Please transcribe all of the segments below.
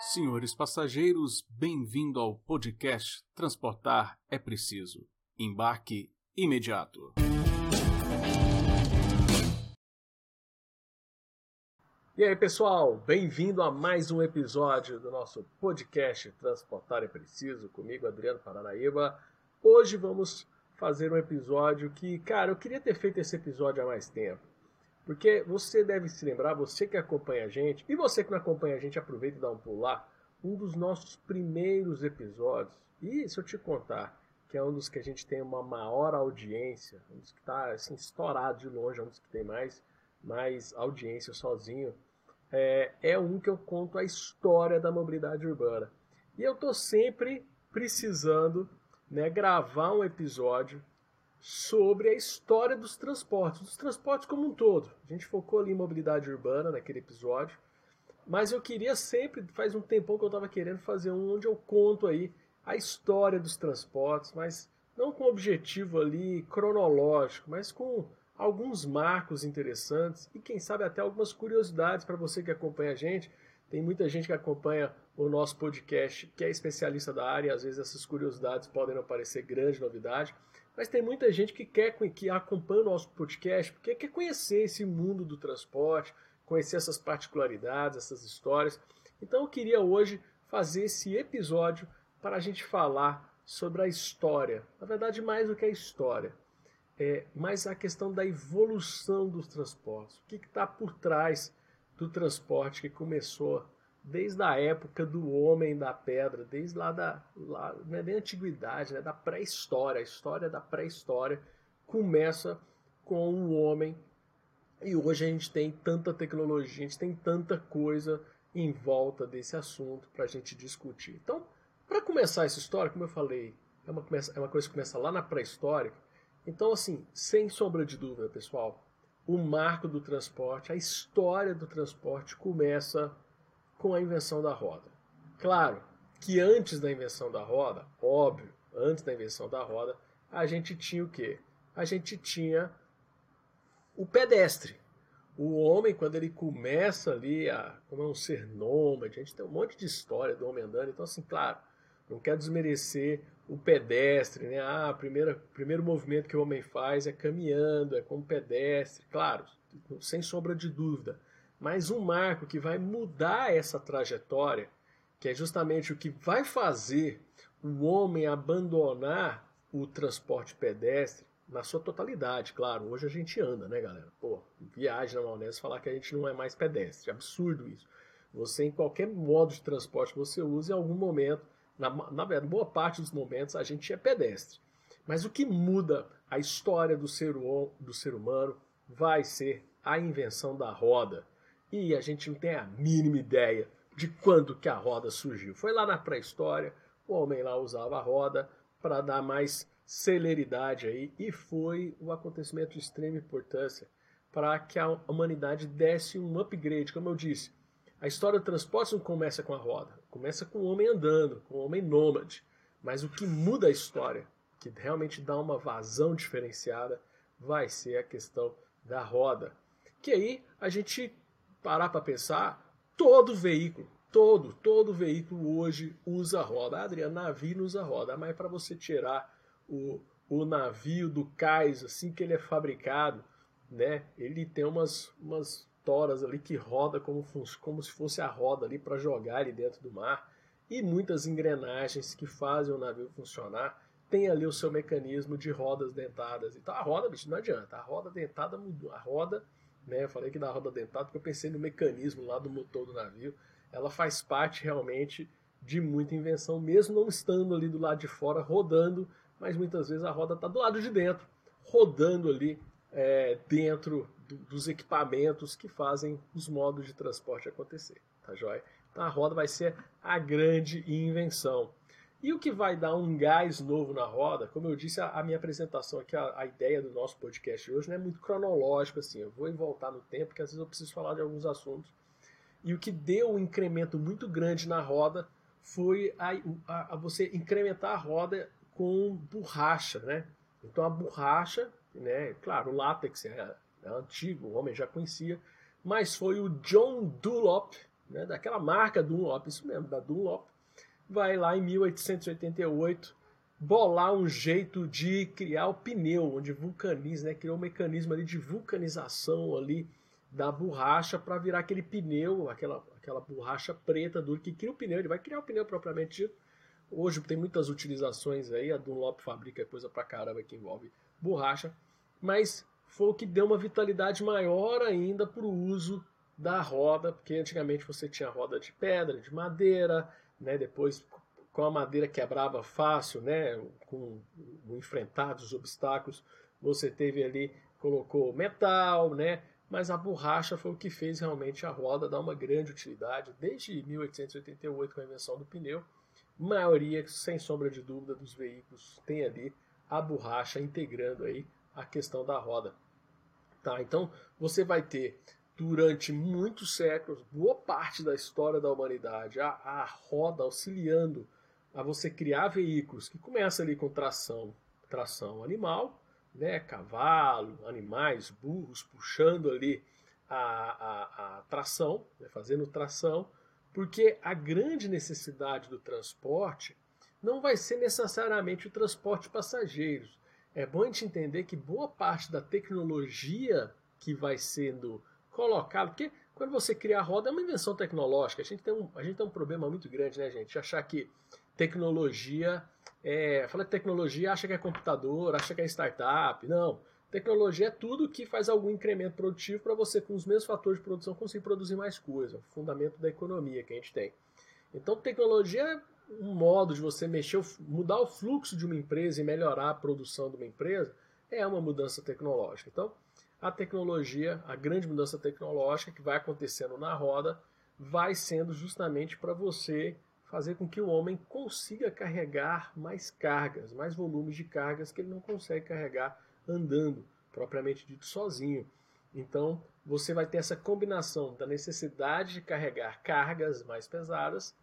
Senhores passageiros, bem-vindo ao podcast Transportar é Preciso. Embarque imediato. E aí, pessoal, bem-vindo a mais um episódio do nosso podcast Transportar é Preciso, comigo, Adriano Paranaíba. Hoje vamos fazer um episódio que, cara, eu queria ter feito esse episódio há mais tempo. Porque você deve se lembrar, você que acompanha a gente, e você que não acompanha a gente, aproveita e dá um pulo lá, um dos nossos primeiros episódios, e se eu te contar, que é um dos que a gente tem uma maior audiência, um dos que está assim, estourado de longe, é um dos que tem mais, mais audiência sozinho, é, é um que eu conto a história da mobilidade urbana. E eu estou sempre precisando né, gravar um episódio sobre a história dos transportes, dos transportes como um todo. A gente focou ali em mobilidade urbana naquele episódio, mas eu queria sempre, faz um tempão que eu estava querendo fazer um onde eu conto aí a história dos transportes, mas não com objetivo ali cronológico, mas com alguns marcos interessantes e quem sabe até algumas curiosidades para você que acompanha a gente. Tem muita gente que acompanha o nosso podcast que é especialista da área, às vezes essas curiosidades podem não parecer grande novidade. Mas tem muita gente que quer que acompanha o nosso podcast porque quer conhecer esse mundo do transporte, conhecer essas particularidades, essas histórias. Então eu queria hoje fazer esse episódio para a gente falar sobre a história. Na verdade, mais do que a história, é mais a questão da evolução dos transportes. O que está por trás do transporte que começou desde a época do homem da pedra, desde lá da lá, não é antiguidade, né, da pré-história, a história da pré-história começa com o homem e hoje a gente tem tanta tecnologia, a gente tem tanta coisa em volta desse assunto para a gente discutir. Então, para começar essa história, como eu falei, é uma, é uma coisa que começa lá na pré-história. Então, assim, sem sombra de dúvida, pessoal, o marco do transporte, a história do transporte começa com a invenção da roda. Claro que antes da invenção da roda, óbvio, antes da invenção da roda, a gente tinha o quê? A gente tinha o pedestre. O homem, quando ele começa ali a como é um ser nômade, a gente tem um monte de história do homem andando, então assim, claro, não quero desmerecer o pedestre, né? Ah, primeiro, primeiro movimento que o homem faz é caminhando, é como pedestre, claro, sem sombra de dúvida. Mas um marco que vai mudar essa trajetória, que é justamente o que vai fazer o homem abandonar o transporte pedestre na sua totalidade, claro. Hoje a gente anda, né, galera? Pô, viagem na maionese falar que a gente não é mais pedestre. Absurdo isso. Você, em qualquer modo de transporte que você use, em algum momento, na, na boa parte dos momentos, a gente é pedestre. Mas o que muda a história do ser, do ser humano vai ser a invenção da roda e a gente não tem a mínima ideia de quando que a roda surgiu. Foi lá na pré-história, o homem lá usava a roda para dar mais celeridade aí e foi um acontecimento de extrema importância para que a humanidade desse um upgrade, como eu disse. A história do transporte não começa com a roda, começa com o homem andando, com o homem nômade. Mas o que muda a história, que realmente dá uma vazão diferenciada, vai ser a questão da roda. Que aí a gente parar para pensar, todo veículo, todo, todo veículo hoje usa roda. Ah, Adriano, navio usa roda, mas para você tirar o, o navio do cais, assim que ele é fabricado, né, ele tem umas, umas toras ali que roda como, como se fosse a roda ali para jogar ele dentro do mar e muitas engrenagens que fazem o navio funcionar tem ali o seu mecanismo de rodas dentadas. Então a roda, bicho, não adianta. A roda dentada mudou. A roda né? Eu falei que da roda dentada porque eu pensei no mecanismo lá do motor do navio. Ela faz parte realmente de muita invenção, mesmo não estando ali do lado de fora rodando, mas muitas vezes a roda está do lado de dentro, rodando ali é, dentro do, dos equipamentos que fazem os modos de transporte acontecer. Tá joia? Então a roda vai ser a grande invenção. E o que vai dar um gás novo na roda, como eu disse, a, a minha apresentação aqui, a, a, ideia do nosso podcast hoje não é muito cronológico assim, eu vou voltar no tempo, porque às vezes eu preciso falar de alguns assuntos. E o que deu um incremento muito grande na roda foi a, a você incrementar a roda com borracha, né? Então a borracha, né? Claro, o látex é, é antigo, o homem já conhecia, mas foi o John Dunlop, né, daquela marca Dunlop, isso mesmo, da Dunlop, vai lá em 1888 bolar um jeito de criar o pneu, onde vulcaniza, né, criou um mecanismo ali de vulcanização ali da borracha para virar aquele pneu, aquela, aquela borracha preta dura que cria o pneu, ele vai criar o pneu propriamente dito. Hoje tem muitas utilizações aí, a Dunlop fabrica coisa pra caramba que envolve borracha, mas foi o que deu uma vitalidade maior ainda para o uso da roda, porque antigamente você tinha roda de pedra, de madeira, né, depois com a madeira quebrava fácil, né, com, com enfrentados os obstáculos, você teve ali, colocou metal, né, mas a borracha foi o que fez realmente a roda dar uma grande utilidade desde 1888 com a invenção do pneu. Maioria, sem sombra de dúvida, dos veículos tem ali a borracha integrando aí a questão da roda. Tá, então você vai ter durante muitos séculos, boa parte da história da humanidade, a, a roda auxiliando a você criar veículos que começam ali com tração, tração animal, né, cavalo, animais, burros puxando ali a, a, a tração, né, fazendo tração, porque a grande necessidade do transporte não vai ser necessariamente o transporte de passageiros. É bom a gente entender que boa parte da tecnologia que vai sendo colocada, porque quando você cria a roda é uma invenção tecnológica. A gente tem um, a gente tem um problema muito grande, né, gente? Achar que tecnologia é, fala de tecnologia, acha que é computador, acha que é startup. Não. Tecnologia é tudo que faz algum incremento produtivo para você, com os mesmos fatores de produção, conseguir produzir mais coisa. O fundamento da economia que a gente tem. Então, tecnologia é um modo de você mexer, mudar o fluxo de uma empresa e melhorar a produção de uma empresa, é uma mudança tecnológica. Então, a tecnologia, a grande mudança tecnológica que vai acontecendo na roda, vai sendo justamente para você fazer com que o homem consiga carregar mais cargas, mais volumes de cargas que ele não consegue carregar andando, propriamente dito, sozinho. Então, você vai ter essa combinação da necessidade de carregar cargas mais pesadas,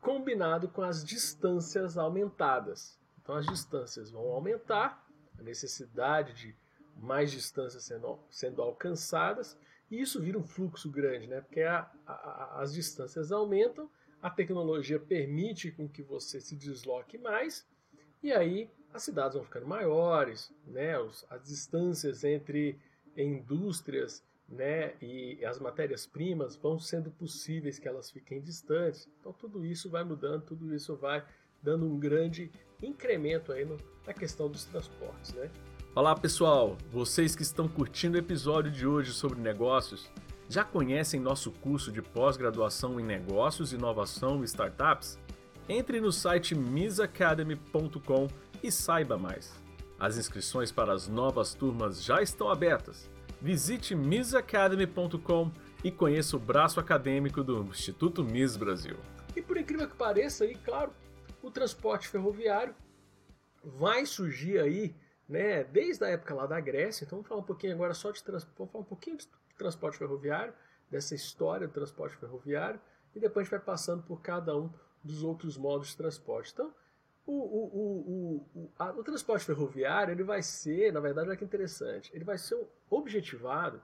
combinado com as distâncias aumentadas. Então, as distâncias vão aumentar, a necessidade de mais distâncias sendo, sendo alcançadas, e isso vira um fluxo grande, né? porque a, a, as distâncias aumentam a tecnologia permite com que você se desloque mais e aí as cidades vão ficando maiores, né? as distâncias entre indústrias né? e as matérias-primas vão sendo possíveis que elas fiquem distantes. Então tudo isso vai mudando, tudo isso vai dando um grande incremento aí no, na questão dos transportes. Né? Olá pessoal, vocês que estão curtindo o episódio de hoje sobre negócios, já conhecem nosso curso de pós-graduação em Negócios, Inovação e Startups? Entre no site misacademy.com e saiba mais. As inscrições para as novas turmas já estão abertas. Visite misacademy.com e conheça o braço acadêmico do Instituto Mis Brasil. E por incrível que pareça, aí, claro, o transporte ferroviário vai surgir aí, né, desde a época lá da Grécia. Então vamos falar um pouquinho agora só de vamos falar um pouquinho de transporte ferroviário, dessa história do transporte ferroviário, e depois a gente vai passando por cada um dos outros modos de transporte. Então, o, o, o, a, o, transporte ferroviário ele vai ser, na verdade, olha que interessante, ele vai ser objetivado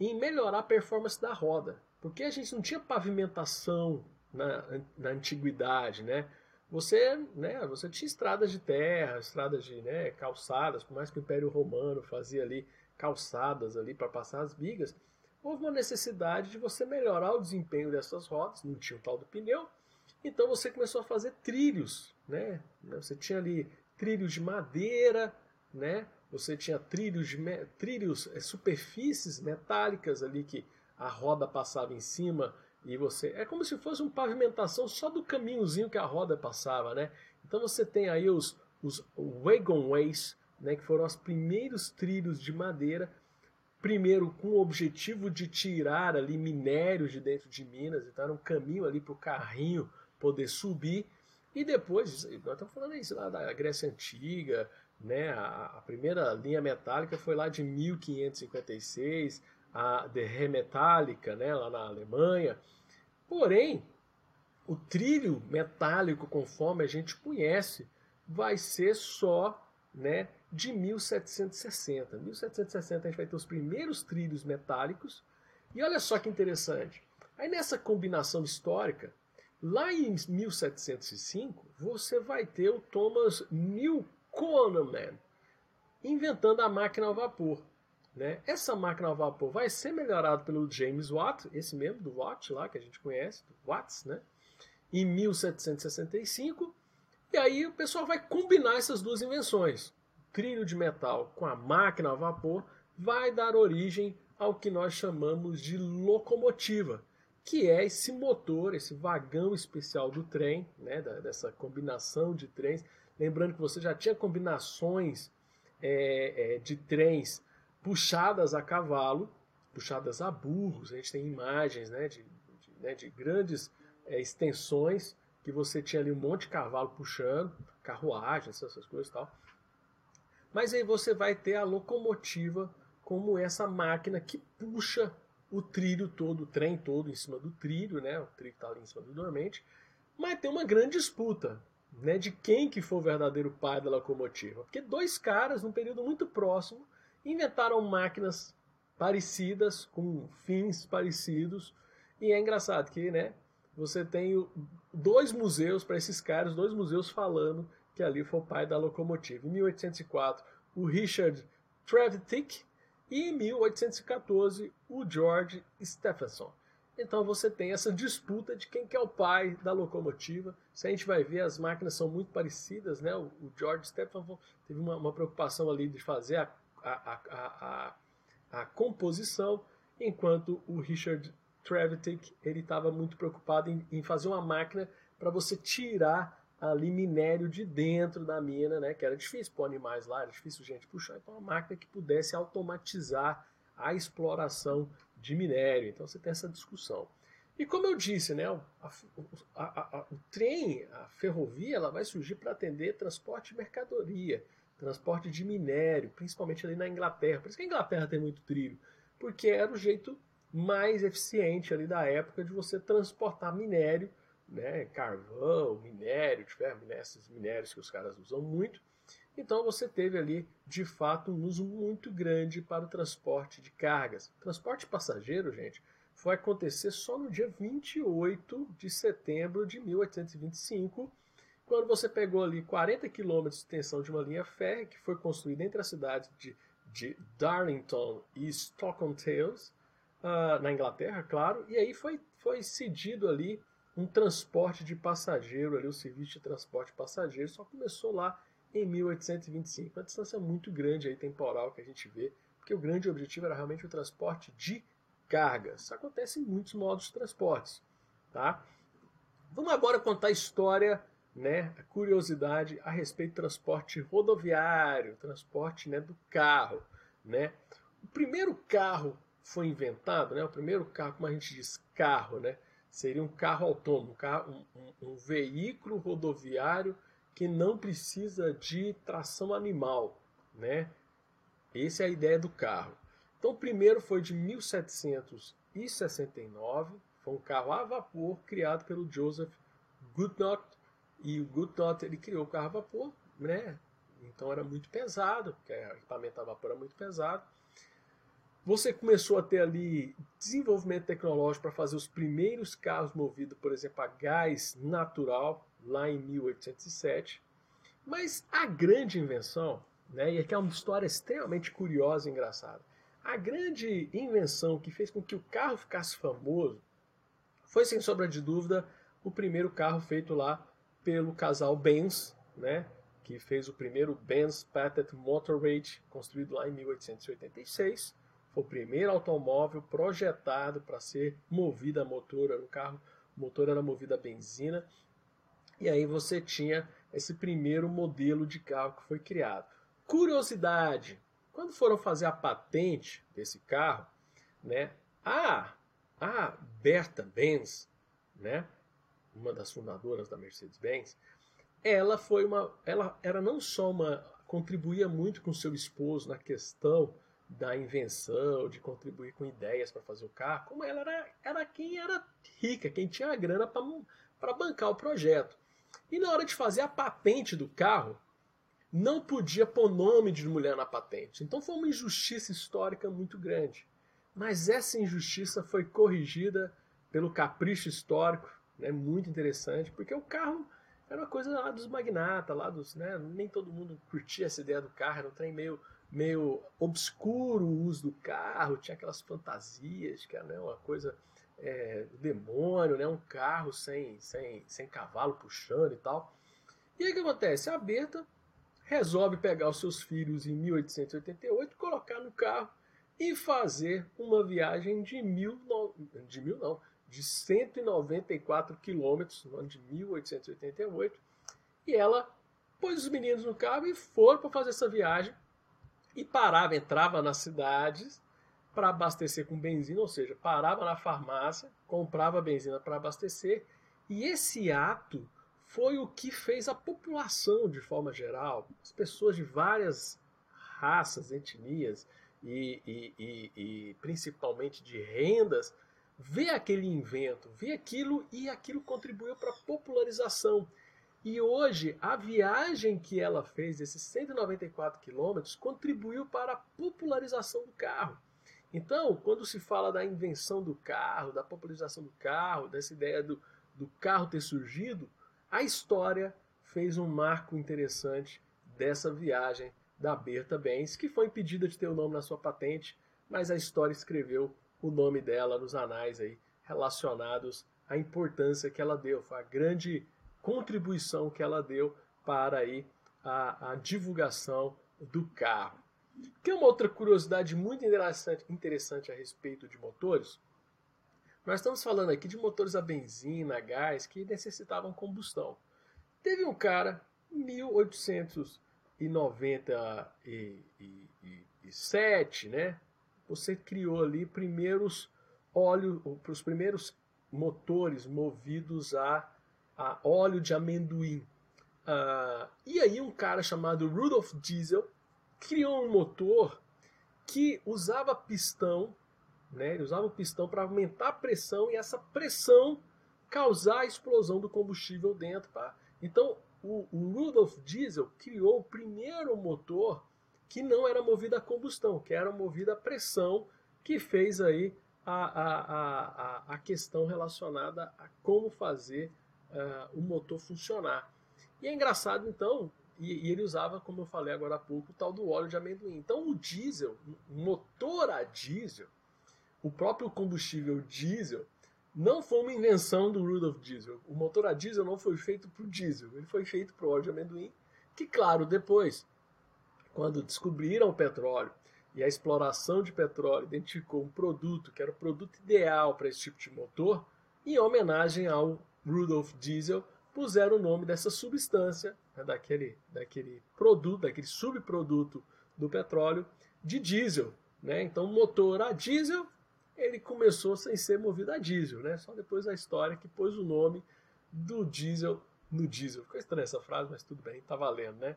em melhorar a performance da roda, porque a gente não tinha pavimentação na, na antiguidade, né? Você, né, você tinha estradas de terra, estradas de né, calçadas, por mais que o Império Romano fazia ali calçadas ali para passar as vigas, houve uma necessidade de você melhorar o desempenho dessas rodas, não tinha o tal do pneu, então você começou a fazer trilhos, né? Você tinha ali trilhos de madeira, né? Você tinha trilhos de trilhos, é, superfícies metálicas ali que a roda passava em cima e você é como se fosse uma pavimentação só do caminhozinho que a roda passava, né? Então você tem aí os os wagonways, né, que foram os primeiros trilhos de madeira, primeiro com o objetivo de tirar ali minérios de dentro de Minas, então era um caminho ali para o carrinho poder subir, e depois, nós estamos falando isso lá da Grécia Antiga, né, a, a primeira linha metálica foi lá de 1556, a de Metálica, né, lá na Alemanha, porém, o trilho metálico, conforme a gente conhece, vai ser só né, de 1760. 1760 a gente vai ter os primeiros trilhos metálicos. E olha só que interessante. Aí nessa combinação histórica, lá em 1705, você vai ter o Thomas Newcomen inventando a máquina a vapor. Né? Essa máquina a vapor vai ser melhorada pelo James Watt, esse mesmo do Watt lá que a gente conhece, do Watts, né? em 1765. E aí o pessoal vai combinar essas duas invenções. Trilho de metal com a máquina a vapor vai dar origem ao que nós chamamos de locomotiva, que é esse motor, esse vagão especial do trem, né, dessa combinação de trens. Lembrando que você já tinha combinações é, é, de trens puxadas a cavalo, puxadas a burros. A gente tem imagens né, de, de, né, de grandes é, extensões que você tinha ali um monte de cavalo puxando, carruagens, essas coisas e tal. Mas aí você vai ter a locomotiva como essa máquina que puxa o trilho todo, o trem todo em cima do trilho, né? O trilho está ali em cima do dormente. Mas tem uma grande disputa, né? De quem que foi o verdadeiro pai da locomotiva. Porque dois caras, num período muito próximo, inventaram máquinas parecidas, com fins parecidos. E é engraçado que, né? Você tem dois museus para esses caras, dois museus falando que ali foi o pai da locomotiva. Em 1804, o Richard Trevithick e em 1814 o George Stephenson. Então você tem essa disputa de quem que é o pai da locomotiva. Se a gente vai ver, as máquinas são muito parecidas, né? O, George Stephenson teve uma, uma preocupação ali de fazer a, a, a, a, a composição, enquanto o Richard Trevithick ele estava muito preocupado em, em fazer uma máquina para você tirar ali minério de dentro da mina, né? Que era difícil pôr animais lá, era difícil gente puxar. Então, uma máquina que pudesse automatizar a exploração de minério. Então, você tem essa discussão. E como eu disse, né, a, a, a, o trem, a ferrovia, ela vai surgir para atender transporte de mercadoria, transporte de minério, principalmente ali na Inglaterra. Por isso que a Inglaterra tem muito trilho, porque era o jeito mais eficiente ali da época de você transportar minério né, carvão, minério de ferro, esses minérios que os caras usam muito. Então você teve ali, de fato, um uso muito grande para o transporte de cargas. Transporte passageiro, gente, foi acontecer só no dia 28 de setembro de 1825, quando você pegou ali 40 quilômetros de extensão de uma linha férrea que foi construída entre as cidades de, de Darlington e Stockton-Tales, uh, na Inglaterra, claro, e aí foi, foi cedido ali um transporte de passageiro, ali, o serviço de transporte de passageiro, só começou lá em 1825. Uma distância muito grande aí, temporal que a gente vê, porque o grande objetivo era realmente o transporte de cargas. Isso acontece em muitos modos de transportes. Tá? Vamos agora contar a história, né, a curiosidade a respeito do transporte rodoviário, transporte né, do carro. Né? O primeiro carro foi inventado, né, o primeiro carro, como a gente diz, carro, né, seria um carro autônomo, um, carro, um, um, veículo rodoviário que não precisa de tração animal, né? Essa é a ideia do carro. Então, o primeiro foi de 1769, foi um carro a vapor criado pelo Joseph Goodnott, e o Goodnott ele criou o carro a vapor, né? Então era muito pesado, porque o equipamento a vapor era muito pesado. Você começou a ter ali desenvolvimento tecnológico para fazer os primeiros carros movidos, por exemplo, a gás natural, lá em 1807. Mas a grande invenção, né, e aqui é uma história extremamente curiosa e engraçada, a grande invenção que fez com que o carro ficasse famoso foi, sem sombra de dúvida, o primeiro carro feito lá pelo casal Benz, né, que fez o primeiro Benz Patent Motor Rate, construído lá em 1886 foi o primeiro automóvel projetado para ser movido a motor, era um carro, o motor era movido a benzina. E aí você tinha esse primeiro modelo de carro que foi criado. Curiosidade, quando foram fazer a patente desse carro, né, a, a Berta Benz, né, uma das fundadoras da Mercedes-Benz, ela foi uma, ela era não só uma contribuía muito com seu esposo na questão da invenção, de contribuir com ideias para fazer o carro, como ela era, era quem era rica, quem tinha a grana para bancar o projeto. E na hora de fazer a patente do carro, não podia pôr nome de mulher na patente. Então foi uma injustiça histórica muito grande. Mas essa injustiça foi corrigida pelo capricho histórico, né, muito interessante, porque o carro era uma coisa lá dos magnatas, lá dos, né, nem todo mundo curtia essa ideia do carro, era um trem meio, meio obscuro o uso do carro, tinha aquelas fantasias, que era né, uma coisa é, demônio, né, um carro sem, sem, sem cavalo puxando e tal. E aí o que acontece? A Berta resolve pegar os seus filhos em 1888, colocar no carro e fazer uma viagem de mil, de mil não, de 194 quilômetros no ano de 1888. E ela pôs os meninos no carro e foram para fazer essa viagem. E parava, entrava nas cidades para abastecer com benzina, ou seja, parava na farmácia, comprava benzina para abastecer. E esse ato foi o que fez a população, de forma geral, as pessoas de várias raças, etnias e, e, e, e principalmente de rendas, vê aquele invento, vê aquilo e aquilo contribuiu para a popularização. E hoje, a viagem que ela fez, esses 194 quilômetros, contribuiu para a popularização do carro. Então, quando se fala da invenção do carro, da popularização do carro, dessa ideia do, do carro ter surgido, a história fez um marco interessante dessa viagem da Berta Benz, que foi impedida de ter o nome na sua patente, mas a história escreveu o nome dela nos anais aí relacionados à importância que ela deu, a grande contribuição que ela deu para aí a, a divulgação do carro. Tem uma outra curiosidade muito interessante, interessante a respeito de motores. Nós estamos falando aqui de motores a benzina, a gás, que necessitavam combustão. Teve um cara, em 1897, né? Você criou ali primeiros óleo, os primeiros motores movidos a, a óleo de amendoim. Uh, e aí um cara chamado Rudolf Diesel criou um motor que usava pistão, né? Ele usava o pistão para aumentar a pressão e essa pressão causar a explosão do combustível dentro. Tá? Então o, o Rudolf Diesel criou o primeiro motor que não era movida a combustão, que era movida a pressão, que fez aí a, a, a, a questão relacionada a como fazer uh, o motor funcionar. E é engraçado, então, e, e, ele usava, como eu falei agora há pouco, o tal do óleo de amendoim. Então, o diesel, o motor a diesel, o próprio combustível diesel, não foi uma invenção do Rudolf Diesel. O motor a diesel não foi feito para o diesel, ele foi feito para o óleo de amendoim, que, claro, depois quando descobriram o petróleo e a exploração de petróleo identificou um produto que era o produto ideal para esse tipo de motor, em homenagem ao Rudolf Diesel, puseram o nome dessa substância, né, daquele, daquele produto, daquele subproduto do petróleo, de diesel. Né? Então, o motor a diesel, ele começou sem ser movido a diesel, né? só depois da história que pôs o nome do diesel no diesel. Ficou estranha essa frase, mas tudo bem, tá valendo, né?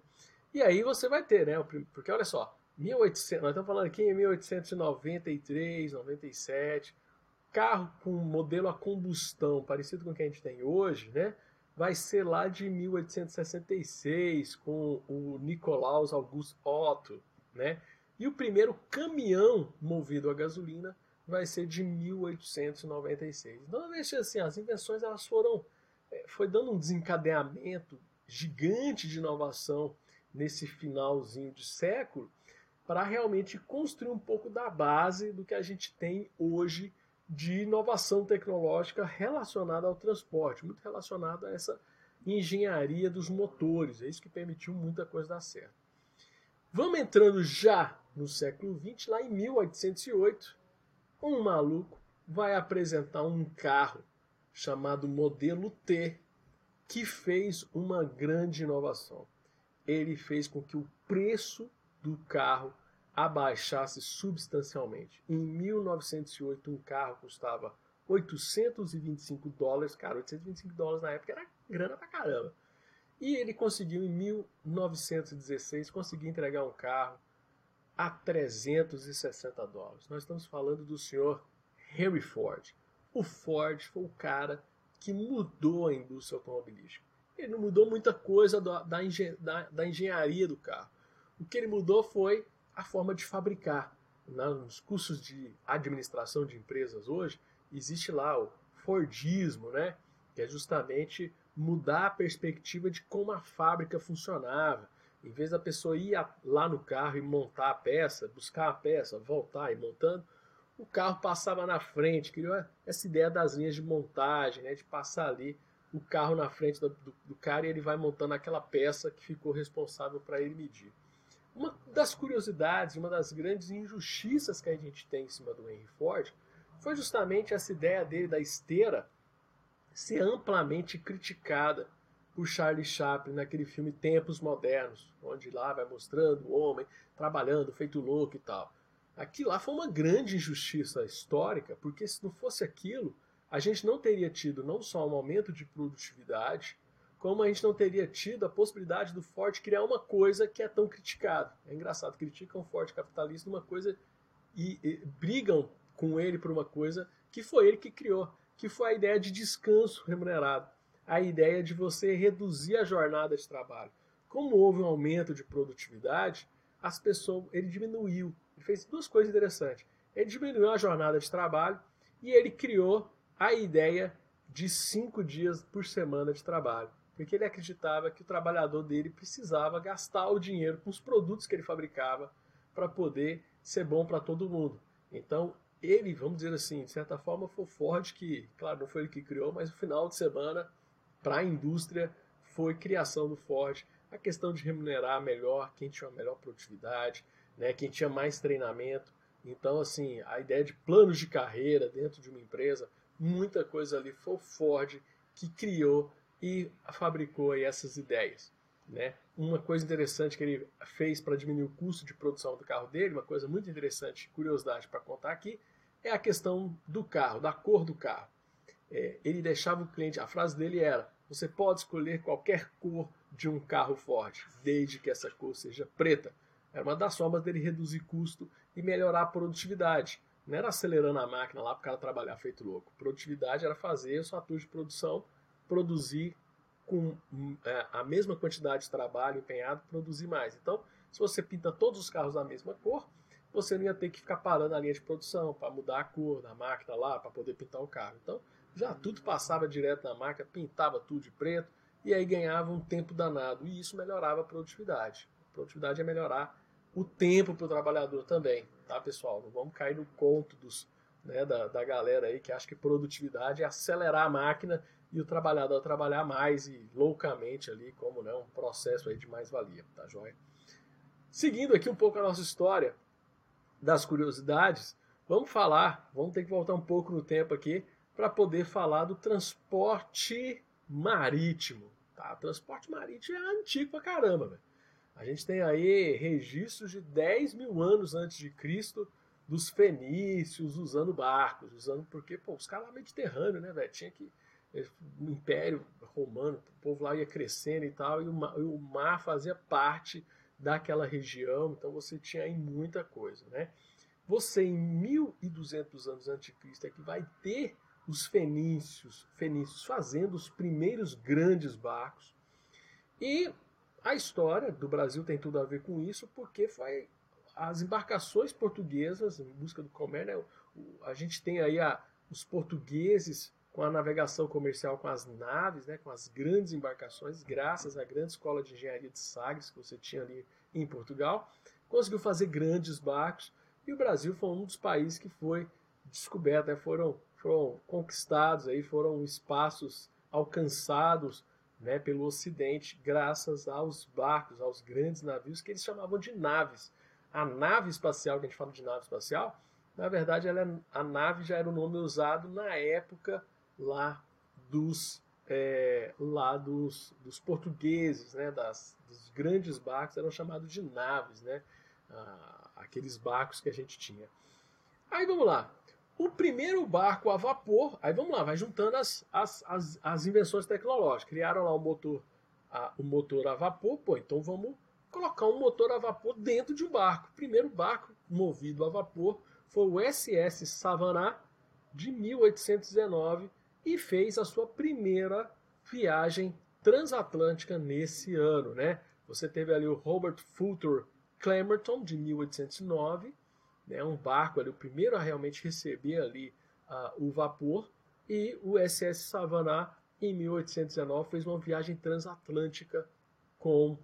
E aí você vai ter, né? Porque olha só, 1800, nós estamos falando aqui em 1893, 97, carro com modelo a combustão, parecido com o que a gente tem hoje, né? Vai ser lá de 1866, com o Nicolaus August Otto, né? E o primeiro caminhão movido a gasolina vai ser de 1896. Então, veja assim, as invenções elas foram, eh, foi dando um desencadeamento gigante de inovação nesse finalzinho de século para realmente construir um pouco da base do que a gente tem hoje de inovação tecnológica relacionada ao transporte, muito relacionada a essa engenharia dos motores. É isso que permitiu muita coisa dar certo. Vamos entrando já no século XX, lá em 1808, um maluco vai apresentar um carro chamado modelo T, que fez uma grande inovação ele fez com que o preço do carro abaixasse substancialmente. Em 1908, um carro custava 825 dólares. Cara, 825 dólares na época era grana pra caramba. E ele conseguiu, em 1916, conseguir entregar um carro a 360 dólares. Nós estamos falando do senhor Henry Ford. O Ford foi o cara que mudou a indústria automobilística. Ele não mudou muita coisa da, da, da, engenharia do carro. O que ele mudou foi a forma de fabricar. Nos cursos de administração de empresas hoje, existe lá o Fordismo, né? que é justamente mudar a perspectiva de como a fábrica funcionava. Em vez da pessoa ir lá no carro e montar a peça, buscar a peça, voltar e montando, o carro passava na frente, criou essa ideia das linhas de montagem, né, de passar ali o carro na frente do, do, do cara e ele vai montando aquela peça que ficou responsável para ele medir. Uma das curiosidades, uma das grandes injustiças que a gente tem em cima do Henry Ford foi justamente essa ideia dele da esteira ser amplamente criticada por Charlie Chaplin naquele filme Tempos Modernos, onde lá vai mostrando o homem trabalhando, feito louco e tal. Aquilo lá foi uma grande injustiça histórica, porque se não fosse aquilo, a gente não teria tido não só um aumento de produtividade, como a gente não teria tido a possibilidade do Ford criar uma coisa que é tão criticada. É engraçado, criticam o Ford capitalista numa coisa e, e brigam com ele por uma coisa que foi ele que criou, que foi a ideia de descanso remunerado, a ideia de você reduzir a jornada de trabalho. Como houve um aumento de produtividade, as pessoas, ele diminuiu. Ele fez duas coisas interessantes. Ele diminuiu a jornada de trabalho e ele criou a ideia de cinco dias por semana de trabalho. Porque ele acreditava que o trabalhador dele precisava gastar o dinheiro com os produtos que ele fabricava para poder ser bom para todo mundo. Então, ele, vamos dizer assim, de certa forma, foi o Ford que, claro, não foi ele que criou, mas o final de semana, para a indústria, foi criação do Ford. A questão de remunerar melhor quem tinha uma melhor produtividade, né, quem tinha mais treinamento. Então, assim, a ideia de planos de carreira dentro de uma empresa muita coisa ali foi o Ford que criou e fabricou essas ideias. Né? Uma coisa interessante que ele fez para diminuir o custo de produção do carro dele, uma coisa muito interessante, curiosidade para contar aqui, é a questão do carro, da cor do carro. É, ele deixava o cliente, a frase dele era: você pode escolher qualquer cor de um carro Ford, desde que essa cor seja preta. Era uma das formas dele reduzir custo e melhorar a produtividade. Não era acelerando a máquina lá para o cara trabalhar feito louco. Produtividade era fazer os fatores de produção produzir com é, a mesma quantidade de trabalho empenhado, produzir mais. Então, se você pinta todos os carros da mesma cor, você não ia ter que ficar parando a linha de produção para mudar a cor da máquina lá, para poder pintar o carro. Então, já tudo passava direto na máquina, pintava tudo de preto, e aí ganhava um tempo danado. E isso melhorava a produtividade. A produtividade é melhorar o tempo para o trabalhador também tá, pessoal? Não vamos cair no conto dos, né, da, da galera aí que acha que produtividade é acelerar a máquina e o trabalhador trabalhar mais e loucamente ali, como né, um processo aí de mais-valia, tá joia? Seguindo aqui um pouco a nossa história das curiosidades, vamos falar, vamos ter que voltar um pouco no tempo aqui para poder falar do transporte marítimo. Tá? transporte marítimo é antigo pra caramba, velho. A gente tem aí registros de 10 mil anos antes de Cristo dos fenícios usando barcos, usando porque pô, os caras lá Mediterrâneo, né, velho? Tinha que eh, o Império Romano, o povo lá ia crescendo e tal, e o mar, o mar fazia parte daquela região, então você tinha aí muita coisa, né? Você em 1200 anos antes de Cristo é que vai ter os fenícios, fenícios fazendo os primeiros grandes barcos. E a história do Brasil tem tudo a ver com isso, porque foi as embarcações portuguesas em busca do comércio. Né? A gente tem aí a, os portugueses com a navegação comercial com as naves, né, com as grandes embarcações, graças à grande escola de engenharia de Sagres que você tinha ali em Portugal, conseguiu fazer grandes barcos e o Brasil foi um dos países que foi descoberto, né, foram, foram conquistados, aí foram espaços alcançados né, pelo Ocidente, graças aos barcos, aos grandes navios que eles chamavam de naves. A nave espacial, que a gente fala de nave espacial, na verdade ela é, a nave já era o nome usado na época lá dos é, lá dos, dos portugueses, né, das, dos grandes barcos eram chamados de naves, né, aqueles barcos que a gente tinha. Aí vamos lá, o primeiro barco a vapor, aí vamos lá, vai juntando as, as, as, as invenções tecnológicas. Criaram lá o motor, a, o motor a vapor, pô, então vamos colocar um motor a vapor dentro de um barco. O primeiro barco movido a vapor foi o SS Savannah, de 1819, e fez a sua primeira viagem transatlântica nesse ano, né? Você teve ali o Robert Fulton Clemerton, de 1809, né, um barco ali, o primeiro a realmente receber ali uh, o vapor. e o SS Savannah, em 1819, fez uma viagem transatlântica com,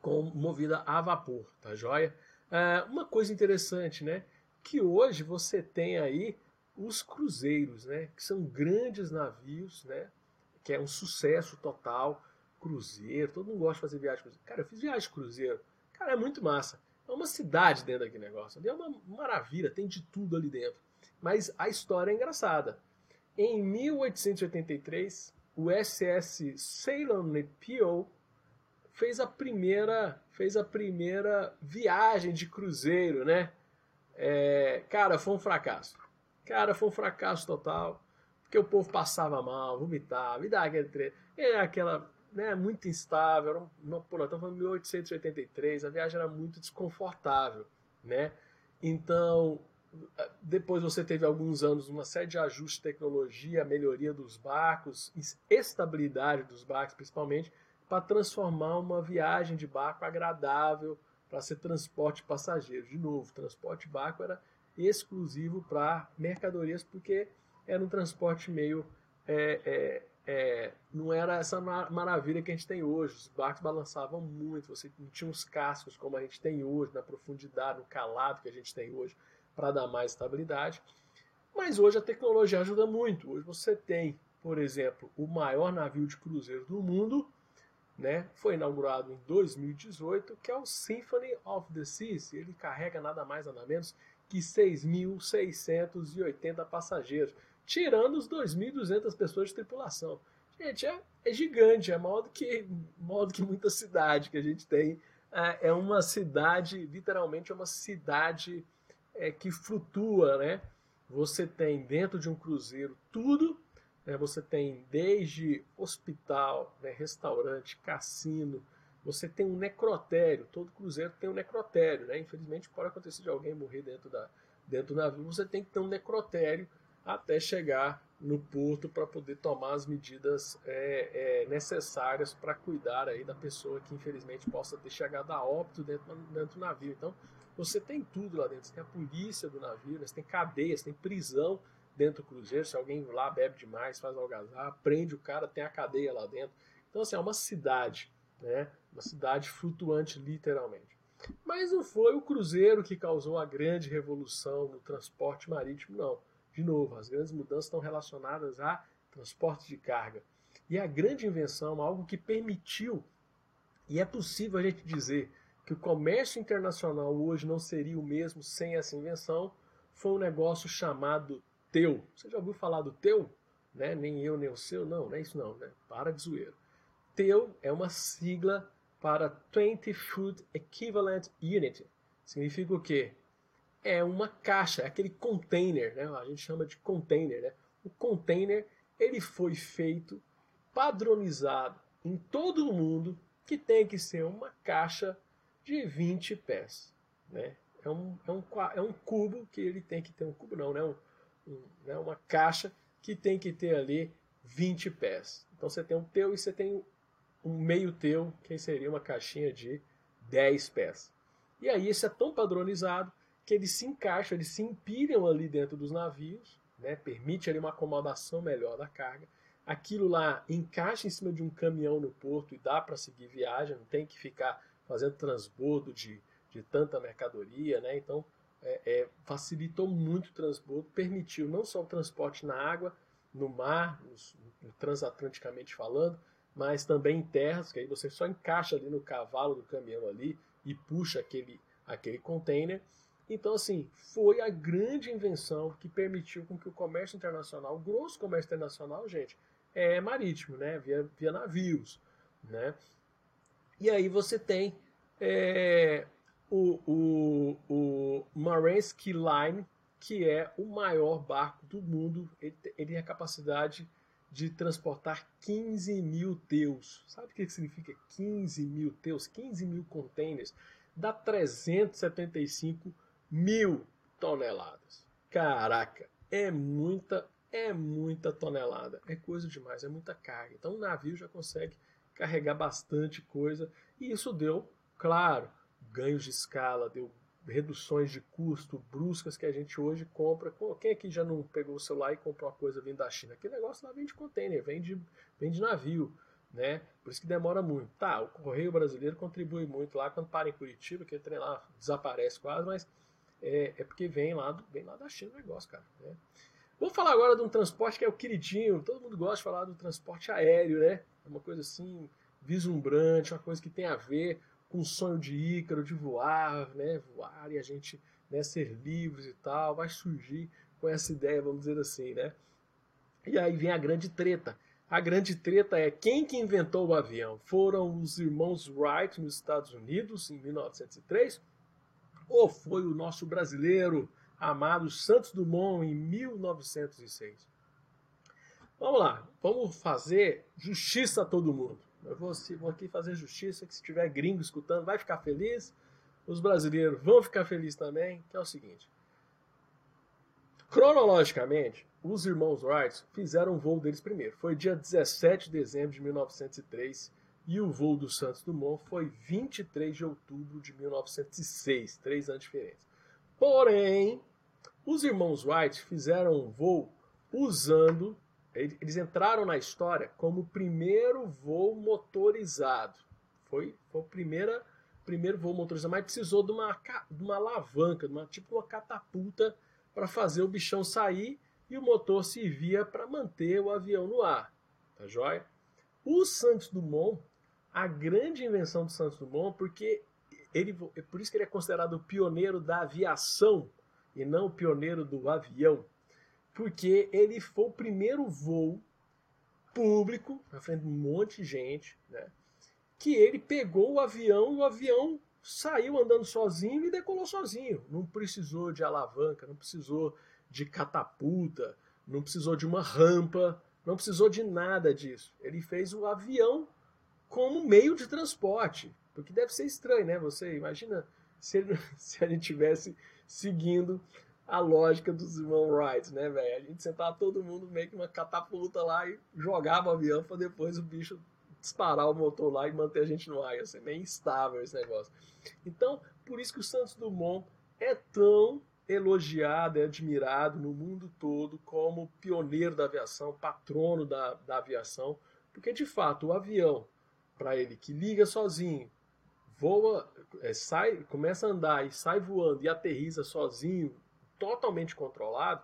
com movida a vapor, tá joia? É, uma coisa interessante, né? Que hoje você tem aí os cruzeiros, né? Que são grandes navios, né? Que é um sucesso total. Cruzeiro, todo mundo gosta de fazer viagem de cruzeiro. Cara, eu fiz viagem de cruzeiro. Cara, é muito massa. É uma cidade dentro daquele negócio. Ali é uma maravilha, tem de tudo ali dentro. Mas a história é engraçada. Em 1883, o SS Ceylon Nepio fez a primeira fez a primeira viagem de cruzeiro, né? É, cara, foi um fracasso. Cara, foi um fracasso total, porque o povo passava mal, vomitava, e dava aquele aquela, né, muito instável, era um, pô, nós estamos falando de 1883, a viagem era muito desconfortável, né? Então, depois você teve alguns anos uma série de ajustes de tecnologia, melhoria dos barcos, estabilidade dos barcos principalmente, para transformar uma viagem de barco agradável para ser transporte de passageiros. De novo, transporte de barco era exclusivo para mercadorias porque era um transporte meio é, é, é, não era essa maravilha que a gente tem hoje. Os barcos balançavam muito, você não tinha os cascos como a gente tem hoje, na profundidade, no calado que a gente tem hoje para dar mais estabilidade. Mas hoje a tecnologia ajuda muito. Hoje você tem, por exemplo, o maior navio de cruzeiro do mundo, né? Foi inaugurado em 2018, que é o Symphony of the Seas. Ele carrega nada mais nada menos que 6.680 passageiros, tirando os 2.200 pessoas de tripulação. Gente, é, é, gigante, é maior do, que, maior do que muita cidade que a gente tem. É, é uma cidade, literalmente, é uma cidade é, que flutua, né? Você tem dentro de um cruzeiro tudo, né? você tem desde hospital, né? restaurante, cassino, você tem um necrotério, todo cruzeiro tem um necrotério, né? Infelizmente pode acontecer de alguém morrer dentro, da, dentro do navio, você tem que ter um necrotério até chegar no porto para poder tomar as medidas é, é, necessárias para cuidar aí da pessoa que infelizmente possa ter chegado a óbito dentro, dentro do navio. Então você tem tudo lá dentro. Você tem a polícia do navio, né? você tem cadeias, tem prisão dentro do cruzeiro. Se alguém lá bebe demais, faz algazarra, prende o cara, tem a cadeia lá dentro. Então, assim, é uma cidade, né? Uma cidade flutuante, literalmente. Mas não foi o cruzeiro que causou a grande revolução no transporte marítimo, não. De novo, as grandes mudanças estão relacionadas a transporte de carga. E a grande invenção, algo que permitiu, e é possível a gente dizer que o comércio internacional hoje não seria o mesmo sem essa invenção, foi um negócio chamado TEU. Você já ouviu falar do TEU? Né? Nem eu, nem o seu? Não, não é isso não, né? Para de zoeiro. TEU é uma sigla para 20 Food Equivalent Unit. Significa o quê? É uma caixa, é aquele container, né? A gente chama de container, né? O container, ele foi feito padronizado em todo o mundo que tem que ser uma caixa de 20 pés. Né? É, um, é, um, é um cubo que ele tem que ter, um cubo não, né? Um, um, né? uma caixa que tem que ter ali 20 pés. Então você tem um teu e você tem um meio teu, que seria uma caixinha de 10 pés. E aí isso é tão padronizado que eles se encaixam, eles se empilham ali dentro dos navios, né? permite ali uma acomodação melhor da carga. Aquilo lá encaixa em cima de um caminhão no porto e dá para seguir viagem, não tem que ficar fazendo transbordo de, de tanta mercadoria, né? Então é, é, facilitou muito o transbordo, permitiu não só o transporte na água, no mar, no, transatlanticamente falando, mas também em terras, que aí você só encaixa ali no cavalo do caminhão ali e puxa aquele, aquele container. Então, assim, foi a grande invenção que permitiu com que o comércio internacional, o grosso comércio internacional, gente, é marítimo, né? Via, via navios, né? E aí você tem é, o, o, o Maersk Line, que é o maior barco do mundo. Ele, ele tem a capacidade de transportar 15 mil teus. Sabe o que significa 15 mil teus? 15 mil containers. Dá 375 mil toneladas. Caraca, é muita, é muita tonelada. É coisa demais, é muita carga. Então o navio já consegue carregar bastante coisa e isso deu, claro, ganhos de escala, deu reduções de custo bruscas que a gente hoje compra. Quem aqui já não pegou o celular e comprou uma coisa vindo da China? Aquele negócio lá vem de container, vem de, vem de navio, né? Por isso que demora muito. Tá, o Correio Brasileiro contribui muito lá quando para em Curitiba, que trem lá desaparece quase, mas é, é, porque vem lá, vem lá da China o negócio, cara. Né? Falar agora de um transporte que é o queridinho. Todo mundo gosta de falar do transporte aéreo, né? É uma coisa assim, vislumbrante, uma coisa que tem a ver com o sonho de Ícaro, de voar, né? Voar e a gente né, ser livres e tal. Vai surgir com essa ideia, vamos dizer assim, né? E aí vem a grande treta. A grande treta é quem que inventou o avião? Foram os irmãos Wright nos Estados Unidos em 1903 ou foi o nosso brasileiro amado Santos Dumont em 1906? Vamos lá, vamos fazer justiça a todo mundo. Eu vou, vou aqui fazer justiça, que se tiver gringo escutando, vai ficar feliz. Os brasileiros vão ficar felizes também, que é o seguinte. Cronologicamente, os irmãos Wright fizeram o voo deles primeiro. Foi dia 17 de dezembro de 1903 e o voo do Santos Dumont foi 23 de outubro de 1906, três anos diferentes. Porém, os irmãos Wright fizeram um voo usando eles entraram na história como o primeiro voo motorizado. Foi, foi o primeira, primeiro voo motorizado, mas precisou de uma, de uma alavanca, de uma, tipo uma catapulta para fazer o bichão sair e o motor servia para manter o avião no ar. Tá joia? O Santos Dumont, a grande invenção do Santos Dumont, porque ele, é por isso que ele é considerado o pioneiro da aviação e não o pioneiro do avião porque ele foi o primeiro voo público, na frente de um monte de gente, né? Que ele pegou o avião e o avião saiu andando sozinho e decolou sozinho. Não precisou de alavanca, não precisou de catapulta, não precisou de uma rampa, não precisou de nada disso. Ele fez o avião como meio de transporte. Porque deve ser estranho, né? Você imagina se, se a gente tivesse seguindo a lógica dos irmãos Wright, né, velho? A gente sentava todo mundo meio que uma catapulta lá e jogava o avião para depois o bicho disparar o motor lá e manter a gente no ar. Ia ser meio instável esse negócio. Então, por isso que o Santos Dumont é tão elogiado, é admirado no mundo todo como pioneiro da aviação, patrono da, da aviação, porque de fato o avião, para ele que liga sozinho, voa, é, sai, começa a andar e sai voando e aterriza sozinho totalmente controlado,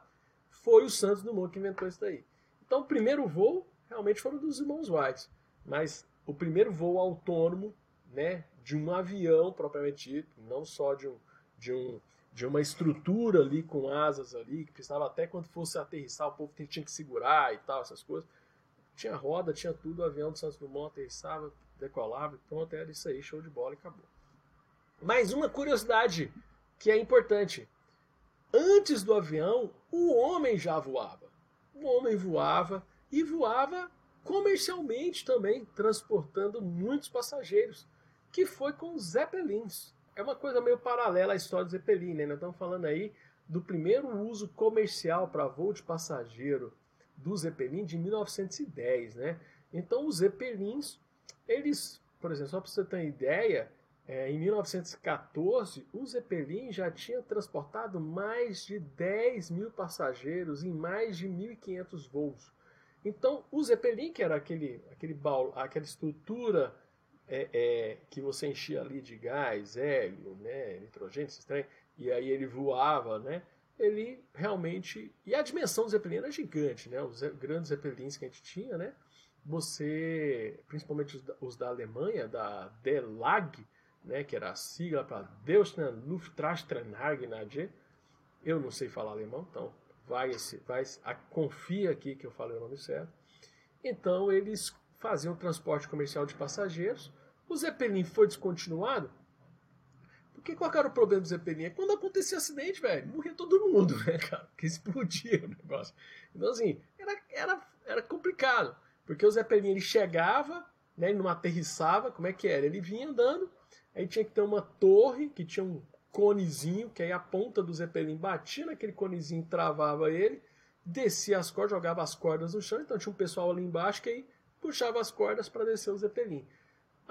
foi o Santos Dumont que inventou isso daí. Então, o primeiro voo realmente foram dos irmãos White, mas o primeiro voo autônomo, né, de um avião propriamente dito, não só de um, de um de uma estrutura ali com asas ali, que precisava até quando fosse aterrissar, o povo tinha que segurar e tal, essas coisas. Tinha roda, tinha tudo, o avião do Santos Dumont aterrissava, decolava, pronto, era isso aí, show de bola e acabou. Mais uma curiosidade que é importante. Antes do avião, o homem já voava. O homem voava e voava comercialmente também, transportando muitos passageiros, que foi com os Zeppelins. É uma coisa meio paralela à história do Zeppelin, né? Nós estamos falando aí do primeiro uso comercial para voo de passageiro do Zeppelin de 1910, né? Então os Zeppelins, eles, por exemplo, só para você ter uma ideia, é, em 1914, o Zeppelin já tinha transportado mais de 10 mil passageiros em mais de 1.500 voos. Então, o Zeppelin, que era aquele, aquele baú, aquela estrutura é, é, que você enchia ali de gás, hélio, né, nitrogênio, estranho, e aí ele voava, né? Ele realmente. E a dimensão do Zeppelin era gigante, né? Os grandes Zeppelins que a gente tinha, né? Você, principalmente os da, Alemanha, da DELAG, né, que era a sigla para Deutschland Luftfahrtstranhagenage. Eu não sei falar alemão, então vai, vai a, confia aqui que eu falei o nome certo. Então eles faziam transporte comercial de passageiros. O Zeppelin foi descontinuado. Porque qual era o problema do Zeppelin? É quando acontecia acidente, velho, morria todo mundo, né, cara? Porque explodia o negócio. Então, assim, era, era, era complicado. Porque o Zeppelin ele chegava, né, ele não aterrissava, como é que era? Ele vinha andando, Aí tinha que ter uma torre que tinha um conezinho, que aí a ponta do Zeppelin batia naquele conezinho, travava ele, descia as cordas, jogava as cordas no chão, então tinha um pessoal ali embaixo que aí puxava as cordas para descer o Zeppelin.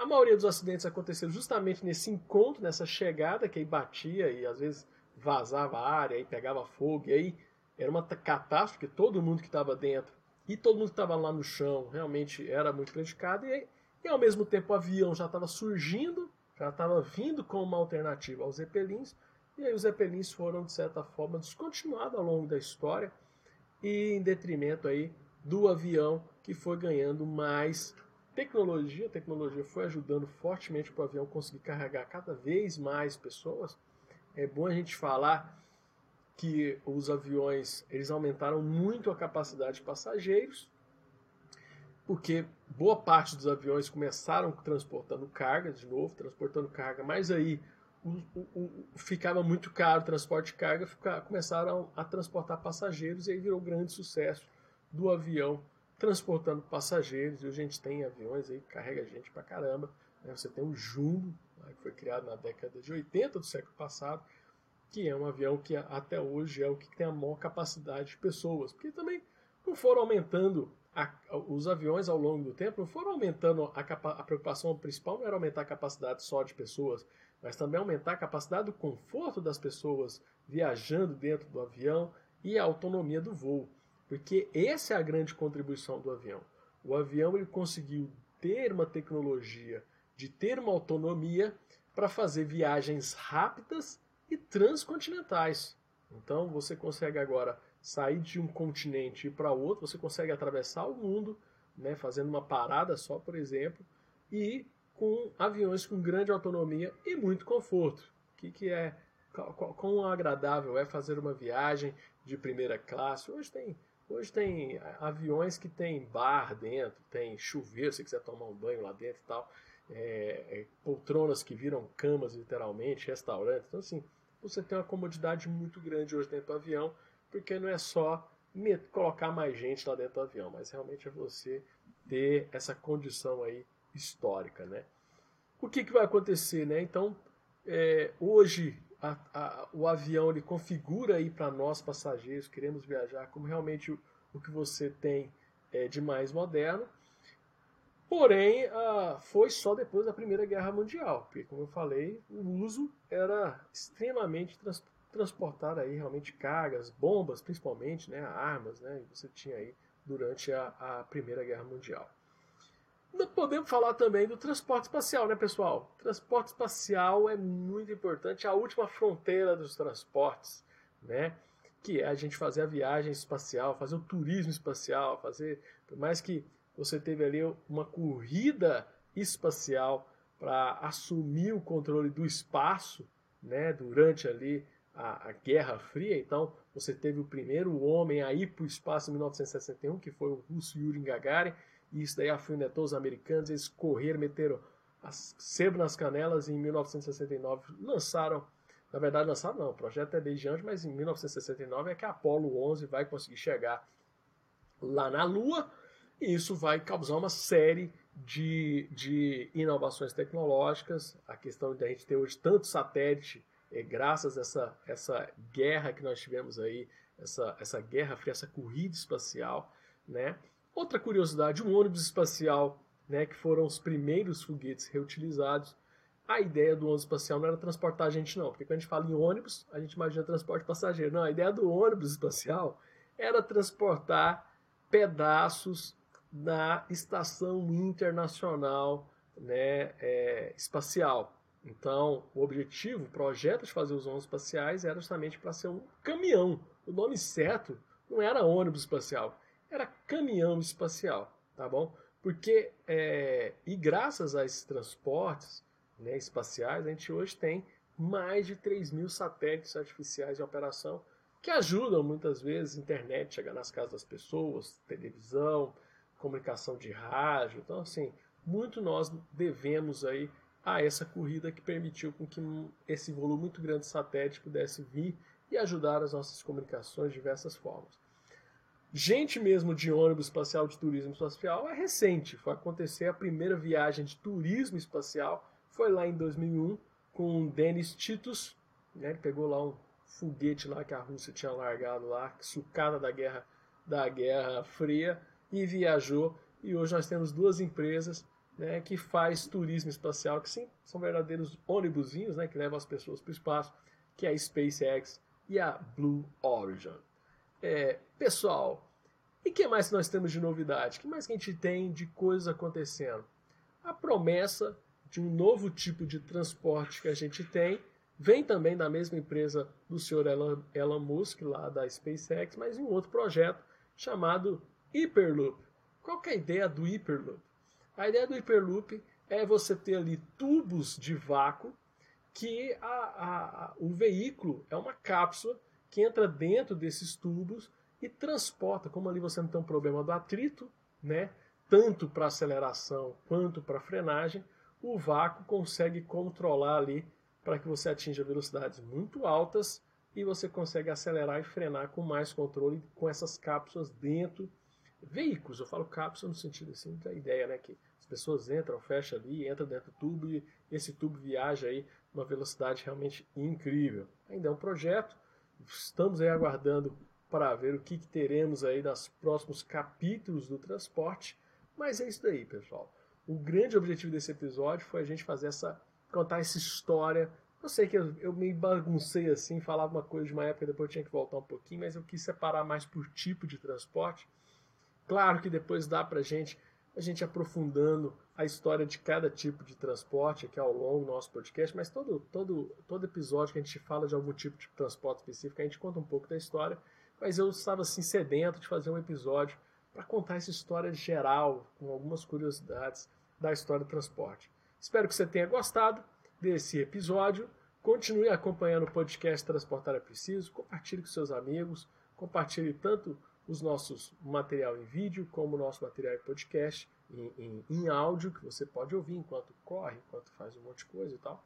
A maioria dos acidentes aconteceram justamente nesse encontro, nessa chegada, que aí batia e às vezes vazava a área, aí pegava fogo, e aí era uma catástrofe, todo mundo que estava dentro e todo mundo que estava lá no chão realmente era muito prejudicado, e, e ao mesmo tempo o avião já estava surgindo, já estava vindo como uma alternativa aos Zeppelins, e aí os Zeppelins foram, de certa forma, descontinuados ao longo da história, e em detrimento aí do avião que foi ganhando mais tecnologia, a tecnologia foi ajudando fortemente para o avião conseguir carregar cada vez mais pessoas. É bom a gente falar que os aviões eles aumentaram muito a capacidade de passageiros, porque boa parte dos aviões começaram transportando carga, de novo, transportando carga, mas aí o, o, o, ficava muito caro o transporte de carga, fica, começaram a transportar passageiros e aí virou grande sucesso do avião transportando passageiros. E a gente tem aviões aí que carrega gente pra caramba. Né? Você tem o Jumbo, né, que foi criado na década de 80 do século passado, que é um avião que até hoje é o que tem a maior capacidade de pessoas, porque também não foram aumentando a, os aviões ao longo do tempo, não foram aumentando a, a preocupação principal não era aumentar a capacidade só de pessoas, mas também aumentar a capacidade do conforto das pessoas viajando dentro do avião e a autonomia do voo, porque essa é a grande contribuição do avião. O avião ele conseguiu ter uma tecnologia de ter uma autonomia para fazer viagens rápidas e transcontinentais. Então você consegue agora sair de um continente e para outro, você consegue atravessar o mundo, né, fazendo uma parada só, por exemplo, e com aviões com grande autonomia e muito conforto. O que, que é quão agradável é fazer uma viagem de primeira classe? Hoje tem hoje tem aviões que tem bar dentro, tem chuveiro se quiser tomar um banho lá dentro e tal, é, é, poltronas que viram camas literalmente, restaurantes. Então assim, você tem uma comodidade muito grande hoje dentro do avião, porque não é só colocar mais gente lá dentro do avião, mas realmente é você ter essa condição aí histórica, né? O que, que vai acontecer, né? Então, é, hoje a, a, o avião ele configura aí para nós passageiros queremos viajar como realmente o, o que você tem é, de mais moderno Porém, foi só depois da Primeira Guerra Mundial, porque, como eu falei, o uso era extremamente trans transportar aí realmente cargas, bombas principalmente, né, armas, né, você tinha aí durante a, a Primeira Guerra Mundial. Podemos falar também do transporte espacial, né, pessoal? Transporte espacial é muito importante, a última fronteira dos transportes, né? Que é a gente fazer a viagem espacial, fazer o turismo espacial, fazer, por mais que você teve ali uma corrida espacial para assumir o controle do espaço, né, durante ali a, a, Guerra Fria. Então, você teve o primeiro homem a ir para o espaço em 1961, que foi o russo Yuri Gagarin, e isso daí afinetou os americanos, eles correram, meteram sebo nas canelas e em 1969 lançaram, na verdade lançaram não, o projeto é desde antes, mas em 1969 é que a Apollo 11 vai conseguir chegar lá na Lua, e isso vai causar uma série de, de inovações tecnológicas. A questão de a gente ter hoje tanto satélite, é, graças a essa, essa guerra que nós tivemos aí, essa, essa guerra fria, essa corrida espacial. Né? Outra curiosidade, um ônibus espacial, né, que foram os primeiros foguetes reutilizados. A ideia do ônibus espacial não era transportar a gente, não, porque quando a gente fala em ônibus, a gente imagina transporte passageiro. Não, a ideia do ônibus espacial era transportar pedaços na Estação Internacional né, é, Espacial. Então, o objetivo, o projeto de fazer os ônibus espaciais era justamente para ser um caminhão. O nome certo não era ônibus espacial, era caminhão espacial, tá bom? Porque, é, e graças a esses transportes né, espaciais, a gente hoje tem mais de 3 mil satélites artificiais em operação que ajudam muitas vezes a internet chegar nas casas das pessoas, televisão, comunicação de rádio. Então, assim, muito nós devemos aí a essa corrida que permitiu com que esse volume muito grande de satélite pudesse vir e ajudar as nossas comunicações de diversas formas. Gente mesmo de ônibus espacial, de turismo espacial, é recente. Foi acontecer a primeira viagem de turismo espacial, foi lá em 2001, com Denis Titus, né, ele pegou lá um foguete lá que a Rússia tinha largado lá, sucada da guerra, da Guerra Fria, e viajou. E hoje nós temos duas empresas né, que faz turismo espacial, que sim, são verdadeiros ônibusinhos né, que levam as pessoas para o espaço, que é a SpaceX e a Blue Origin. É, pessoal, e que mais nós temos de novidade? Que mais que a gente tem de coisas acontecendo? A promessa de um novo tipo de transporte que a gente tem vem também da mesma empresa do senhor Elon, Elon Musk, lá da SpaceX, mas em um outro projeto chamado Hyperloop. Qual é a ideia do Hyperloop? A ideia do Hyperloop é você ter ali tubos de vácuo que a, a, a, o veículo é uma cápsula que entra dentro desses tubos e transporta, como ali você não tem um problema do atrito, né? tanto para aceleração quanto para frenagem, o vácuo consegue controlar ali para que você atinja velocidades muito altas e você consegue acelerar e frenar com mais controle com essas cápsulas dentro veículos. Eu falo cápsula no sentido assim da ideia, né, que as pessoas entram, fecham ali, entram dentro do tubo e esse tubo viaja aí uma velocidade realmente incrível. Ainda é um projeto, estamos aí aguardando para ver o que, que teremos aí nos próximos capítulos do transporte. Mas é isso daí, pessoal. O grande objetivo desse episódio foi a gente fazer essa. contar essa história. Eu sei que eu, eu me baguncei assim, falava uma coisa de uma época, depois eu tinha que voltar um pouquinho, mas eu quis separar mais por tipo de transporte. Claro que depois dá pra gente a gente aprofundando a história de cada tipo de transporte aqui ao longo do nosso podcast, mas todo, todo, todo episódio que a gente fala de algum tipo de transporte específico, a gente conta um pouco da história mas eu estava assim sedento de fazer um episódio para contar essa história geral, com algumas curiosidades da história do transporte. Espero que você tenha gostado desse episódio. Continue acompanhando o podcast Transportar é Preciso, compartilhe com seus amigos, compartilhe tanto os nossos material em vídeo como o nosso material em podcast, em, em, em áudio, que você pode ouvir enquanto corre, enquanto faz um monte de coisa e tal.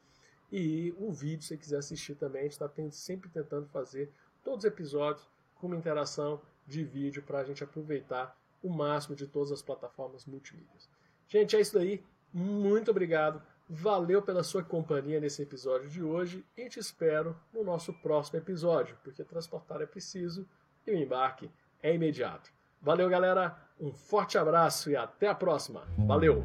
E o vídeo, se você quiser assistir também, a gente está sempre tentando fazer todos os episódios com uma interação de vídeo para a gente aproveitar o máximo de todas as plataformas multimídia. Gente, é isso aí. Muito obrigado. Valeu pela sua companhia nesse episódio de hoje e te espero no nosso próximo episódio, porque transportar é preciso e o embarque é imediato. Valeu, galera. Um forte abraço e até a próxima. Valeu!